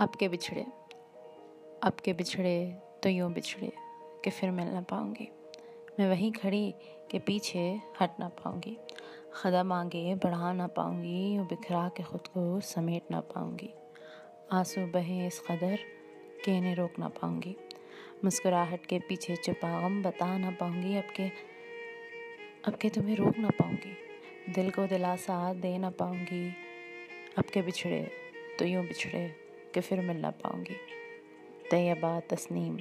अब के बिछड़े अब के बिछड़े तो यूँ बिछड़े कि फिर मिल ना पाऊँगी। मैं वहीं खड़ी के पीछे हट ना पाऊँगी। कदम आगे बढ़ा ना पाऊँगी, यूँ बिखरा के ख़ुद को समेट ना पाऊँगी। आँसू बहे इस कदर कि इन्हें रोक ना पाऊँगी। मुस्कुराहट के पीछे छुपा गम बता ना पाऊँगी, अब के अब के तुम्हें रोक ना पाऊँगी। दिल को दिलासा दे ना पाऊँगी, अब के बिछड़े तो यूँ बिछड़े। कि फिर मिल ना पाऊँगी। तैयबा तस्नीम।